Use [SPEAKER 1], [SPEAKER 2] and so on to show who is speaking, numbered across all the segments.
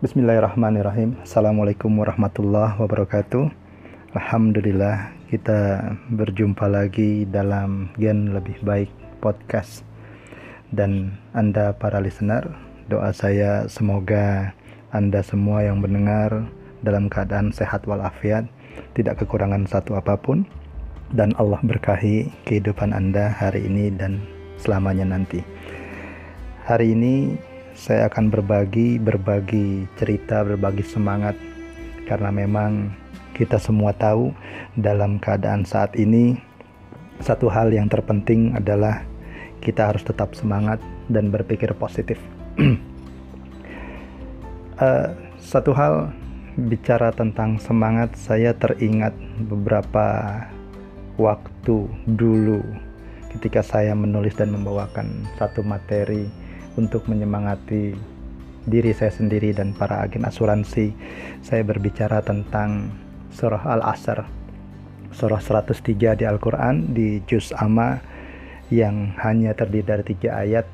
[SPEAKER 1] Bismillahirrahmanirrahim. Assalamualaikum warahmatullahi wabarakatuh. Alhamdulillah kita berjumpa lagi dalam Gen Lebih Baik Podcast. Dan Anda para listener Doa saya semoga Anda semua yang mendengar Dalam keadaan sehat walafiat Tidak kekurangan satu apa pun. Dan Allah berkahi kehidupan Anda hari ini dan selamanya nanti. Hari ini saya akan berbagi berbagi cerita, berbagi semangat karena memang kita semua tahu dalam keadaan saat ini satu hal yang terpenting adalah kita harus tetap semangat dan berpikir positif. uh, satu hal bicara tentang semangat, saya teringat beberapa waktu dulu ketika saya menulis dan membawakan satu materi untuk menyemangati diri saya sendiri dan para agen asuransi. Saya berbicara tentang surah Al-Asr, surah 103 di Al-Quran, di Juz Amma yang hanya terdiri dari tiga ayat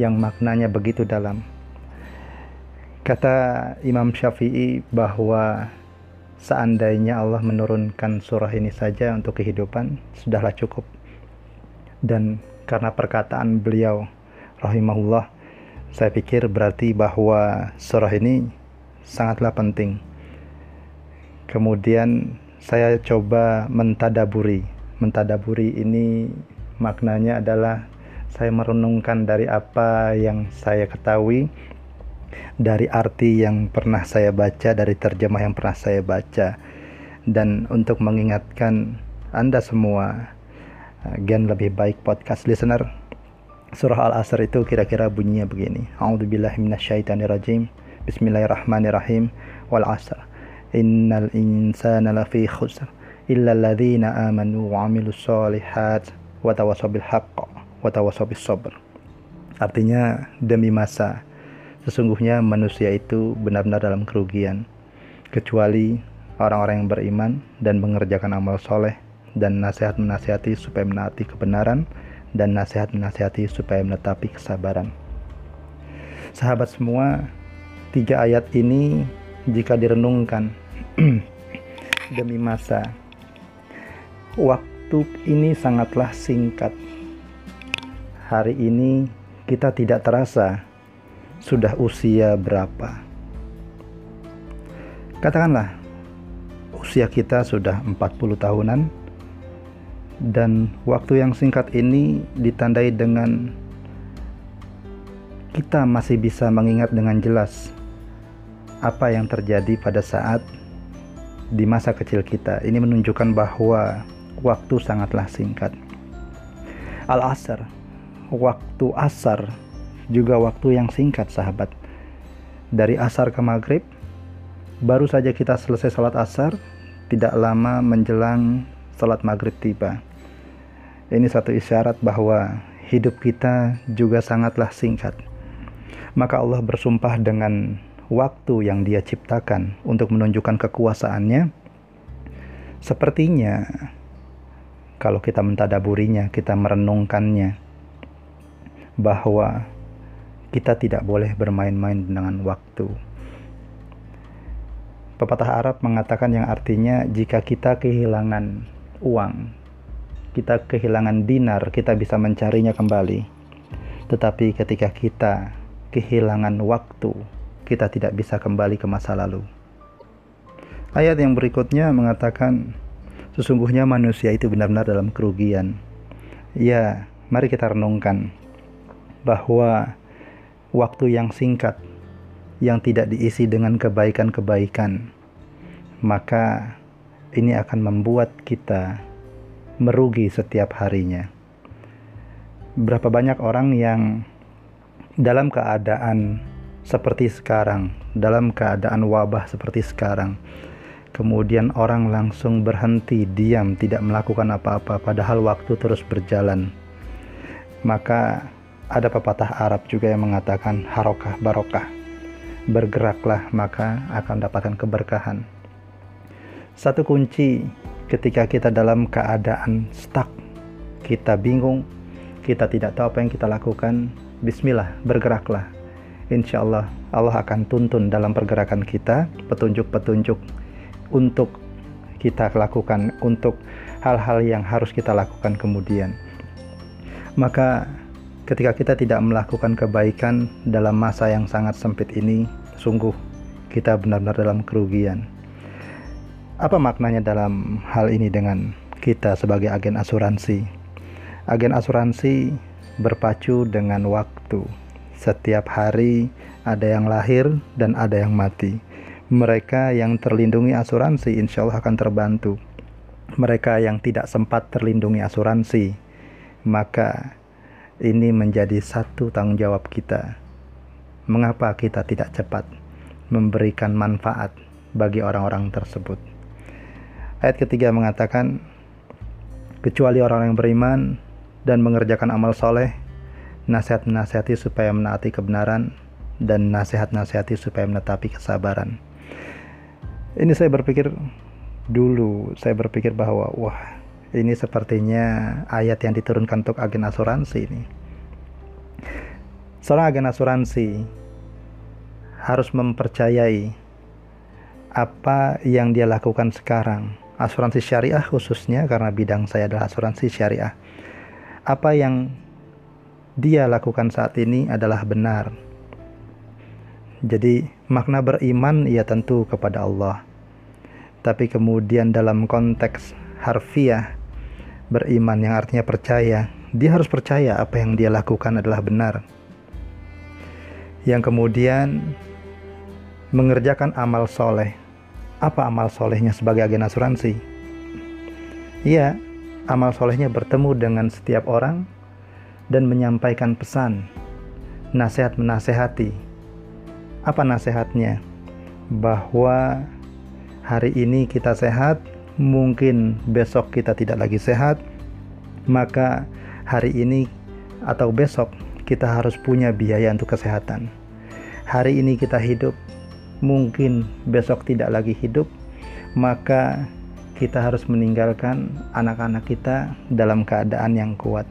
[SPEAKER 1] yang maknanya begitu dalam. Kata Imam Syafi'i bahwa seandainya Allah menurunkan surah ini saja untuk kehidupan, sudahlah cukup. Dan karena perkataan beliau rahimahullah. Saya pikir berarti bahwa surah ini sangatlah penting. Kemudian saya coba mentadaburi. Mentadaburi ini maknanya adalah saya merenungkan dari apa yang saya ketahui dari arti yang pernah saya baca dari terjemah yang pernah saya baca. Dan untuk mengingatkan Anda semua gen lebih baik podcast listener Surah Al-Asr itu kira-kira bunyinya begini. A'udzubillahi minasyaitonirrajim. Bismillahirrahmanirrahim. Wal 'asr. Innal insana lafi khusr illa alladhina amanu wa 'amilus shalihat wa tawassaw bil haqq wa tawassaw bis sabr. Artinya demi masa sesungguhnya manusia itu benar-benar dalam kerugian kecuali orang-orang yang beriman dan mengerjakan amal soleh dan nasihat menasihati supaya menaati kebenaran dan nasihat-nasihati supaya menetapi kesabaran. Sahabat semua, tiga ayat ini jika direnungkan demi masa, waktu ini sangatlah singkat. Hari ini kita tidak terasa sudah usia berapa. Katakanlah, usia kita sudah 40 tahunan, dan waktu yang singkat ini ditandai dengan kita masih bisa mengingat dengan jelas apa yang terjadi pada saat di masa kecil kita. Ini menunjukkan bahwa waktu sangatlah singkat. Al-Asr, waktu asar juga waktu yang singkat sahabat. Dari asar ke maghrib, baru saja kita selesai salat asar, tidak lama menjelang salat maghrib tiba. Ini satu isyarat bahwa hidup kita juga sangatlah singkat. Maka Allah bersumpah dengan waktu yang Dia ciptakan untuk menunjukkan kekuasaannya. Sepertinya kalau kita mentadaburinya, kita merenungkannya bahwa kita tidak boleh bermain-main dengan waktu. Pepatah Arab mengatakan yang artinya jika kita kehilangan uang, kita kehilangan dinar, kita bisa mencarinya kembali. Tetapi ketika kita kehilangan waktu, kita tidak bisa kembali ke masa lalu. Ayat yang berikutnya mengatakan, sesungguhnya manusia itu benar-benar dalam kerugian. Ya, mari kita renungkan bahwa waktu yang singkat yang tidak diisi dengan kebaikan-kebaikan, maka ini akan membuat kita merugi setiap harinya. Berapa banyak orang yang dalam keadaan seperti sekarang, dalam keadaan wabah seperti sekarang, kemudian orang langsung berhenti diam, tidak melakukan apa-apa, padahal waktu terus berjalan. Maka ada pepatah Arab juga yang mengatakan harokah barokah. Bergeraklah maka akan dapatkan keberkahan. Satu kunci ketika kita dalam keadaan stuck, kita bingung, kita tidak tahu apa yang kita lakukan, bismillah, bergeraklah. insya Allah Allah akan tuntun dalam pergerakan kita petunjuk-petunjuk untuk kita lakukan untuk hal-hal yang harus kita lakukan kemudian maka ketika kita tidak melakukan kebaikan dalam masa yang sangat sempit ini sungguh kita benar-benar dalam kerugian apa maknanya dalam hal ini dengan kita sebagai agen asuransi agen asuransi berpacu dengan waktu setiap hari ada yang lahir dan ada yang mati. Mereka yang terlindungi asuransi insya Allah akan terbantu. Mereka yang tidak sempat terlindungi asuransi, maka ini menjadi satu tanggung jawab kita. Mengapa kita tidak cepat memberikan manfaat bagi orang-orang tersebut? Ayat ketiga mengatakan, kecuali orang yang beriman dan mengerjakan amal soleh, nasihat-nasihati supaya menaati kebenaran dan nasihat-nasihati supaya menetapi kesabaran. Ini saya berpikir dulu, saya berpikir bahwa wah, ini sepertinya ayat yang diturunkan untuk agen asuransi ini. Seorang agen asuransi harus mempercayai apa yang dia lakukan sekarang. Asuransi syariah khususnya karena bidang saya adalah asuransi syariah. Apa yang dia lakukan saat ini adalah benar. Jadi, makna beriman ya tentu kepada Allah. Tapi kemudian dalam konteks harfiah beriman yang artinya percaya, dia harus percaya apa yang dia lakukan adalah benar. Yang kemudian mengerjakan amal soleh. Apa amal solehnya sebagai agen asuransi? Iya, amal solehnya bertemu dengan setiap orang dan menyampaikan pesan, nasihat menasehati. Apa nasihatnya? Bahwa hari ini kita sehat, mungkin besok kita tidak lagi sehat, maka hari ini atau besok kita harus punya biaya untuk kesehatan. Hari ini kita hidup, mungkin besok tidak lagi hidup, maka kita harus meninggalkan anak-anak kita dalam keadaan yang kuat.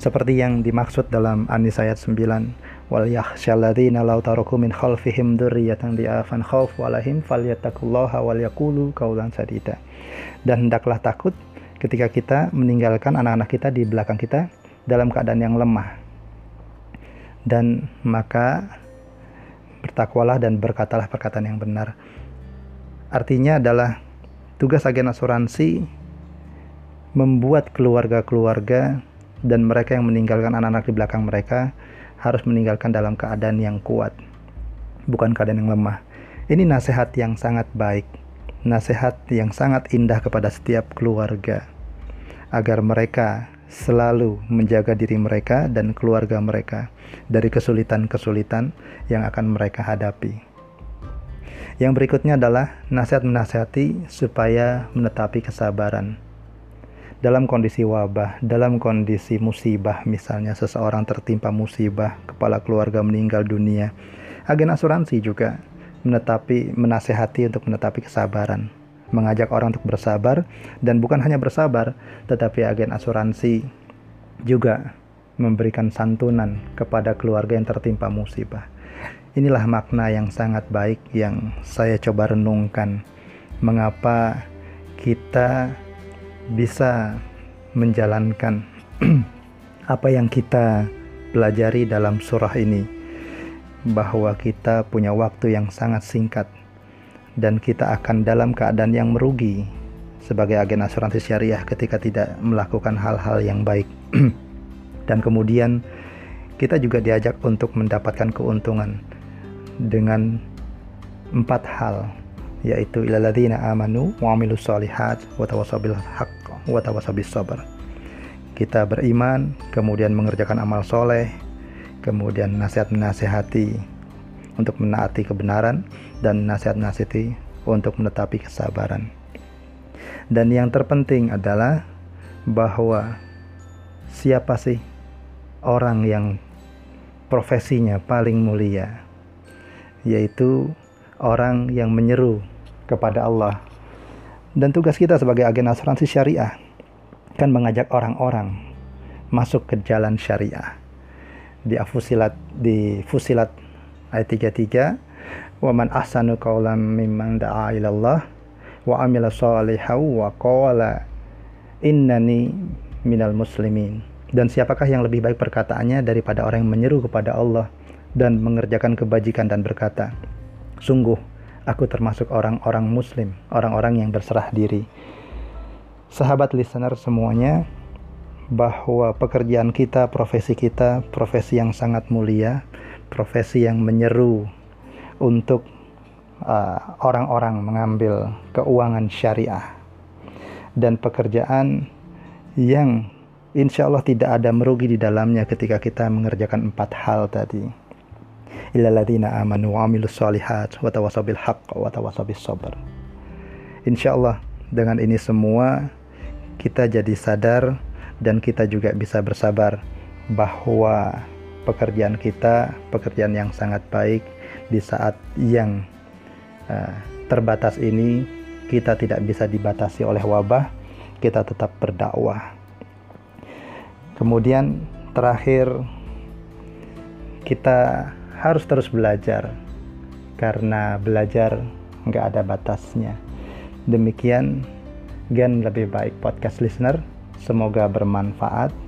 [SPEAKER 1] Seperti yang dimaksud dalam An-Nisa ayat 9 wal yakhshalladzina law taraku min khalfihim dzurriyyatan di'afan khauf walahim falyattaqullaha wal yaqulu qaulan sadida. Dan hendaklah takut ketika kita meninggalkan anak-anak kita di belakang kita dalam keadaan yang lemah. Dan maka bertakwalah dan berkatalah perkataan yang benar artinya adalah tugas agen asuransi membuat keluarga-keluarga dan mereka yang meninggalkan anak-anak di belakang mereka harus meninggalkan dalam keadaan yang kuat, bukan keadaan yang lemah. Ini nasihat yang sangat baik, nasihat yang sangat indah kepada setiap keluarga, agar mereka selalu menjaga diri mereka dan keluarga mereka dari kesulitan-kesulitan yang akan mereka hadapi. Yang berikutnya adalah nasihat menasihati supaya menetapi kesabaran dalam kondisi wabah, dalam kondisi musibah, misalnya seseorang tertimpa musibah, kepala keluarga meninggal dunia, agen asuransi juga menetapi, menasehati untuk menetapi kesabaran, mengajak orang untuk bersabar, dan bukan hanya bersabar, tetapi agen asuransi juga memberikan santunan kepada keluarga yang tertimpa musibah. Inilah makna yang sangat baik yang saya coba renungkan. Mengapa kita bisa menjalankan apa yang kita pelajari dalam surah ini bahwa kita punya waktu yang sangat singkat dan kita akan dalam keadaan yang merugi sebagai agen asuransi syariah ketika tidak melakukan hal-hal yang baik dan kemudian kita juga diajak untuk mendapatkan keuntungan dengan empat hal yaitu ilalladzina amanu wa amilus solihat wa tawasabil haq sabar. Kita beriman, kemudian mengerjakan amal soleh, kemudian nasihat menasehati untuk menaati kebenaran dan nasihat nasihati untuk menetapi kesabaran. Dan yang terpenting adalah bahwa siapa sih orang yang profesinya paling mulia yaitu orang yang menyeru kepada Allah. Dan tugas kita sebagai agen asuransi syariah kan mengajak orang-orang masuk ke jalan syariah. Di Fusilat di Fusilat ayat 33 wa man ahsanu qawlan mimman da'a ilallah wa amila shalihan wa qala innani minal muslimin. Dan siapakah yang lebih baik perkataannya daripada orang yang menyeru kepada Allah dan mengerjakan kebajikan dan berkata sungguh aku termasuk orang-orang muslim orang-orang yang berserah diri. Sahabat listener semuanya bahwa pekerjaan kita, profesi kita, profesi yang sangat mulia, profesi yang menyeru untuk uh, orang-orang uh, mengambil keuangan syariah dan pekerjaan yang insya Allah tidak ada merugi di dalamnya ketika kita mengerjakan empat hal tadi. Illalladzina amanu wa amilus solihat wa tawasabil wa sabr. Insya Allah dengan ini semua kita jadi sadar dan kita juga bisa bersabar bahwa pekerjaan kita pekerjaan yang sangat baik di saat yang uh, terbatas ini kita tidak bisa dibatasi oleh wabah kita tetap berdakwah. Kemudian terakhir kita harus terus belajar karena belajar nggak ada batasnya. Demikian Gen lebih baik podcast listener. Semoga bermanfaat.